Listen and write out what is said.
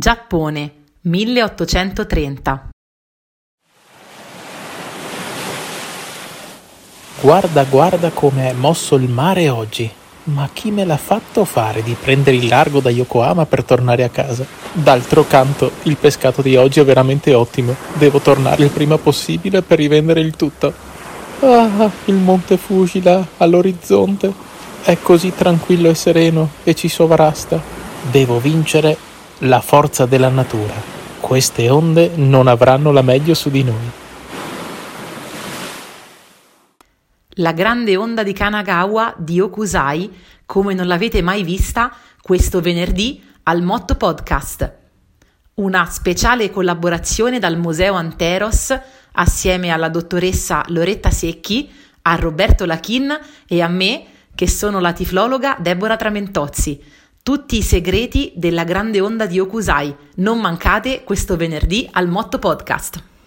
Giappone, 1830. Guarda, guarda come è mosso il mare oggi. Ma chi me l'ha fatto fare di prendere il largo da Yokohama per tornare a casa? D'altro canto, il pescato di oggi è veramente ottimo. Devo tornare il prima possibile per rivendere il tutto. Ah, il monte Fuji là, all'orizzonte. È così tranquillo e sereno e ci sovrasta. Devo vincere la forza della natura. Queste onde non avranno la meglio su di noi. La grande onda di Kanagawa di Okusai, come non l'avete mai vista, questo venerdì al Motto Podcast. Una speciale collaborazione dal Museo Anteros assieme alla dottoressa Loretta Secchi, a Roberto Lachin e a me, che sono la tiflologa Deborah Tramentozzi tutti i segreti della grande onda di Okusai. Non mancate questo venerdì al Motto Podcast.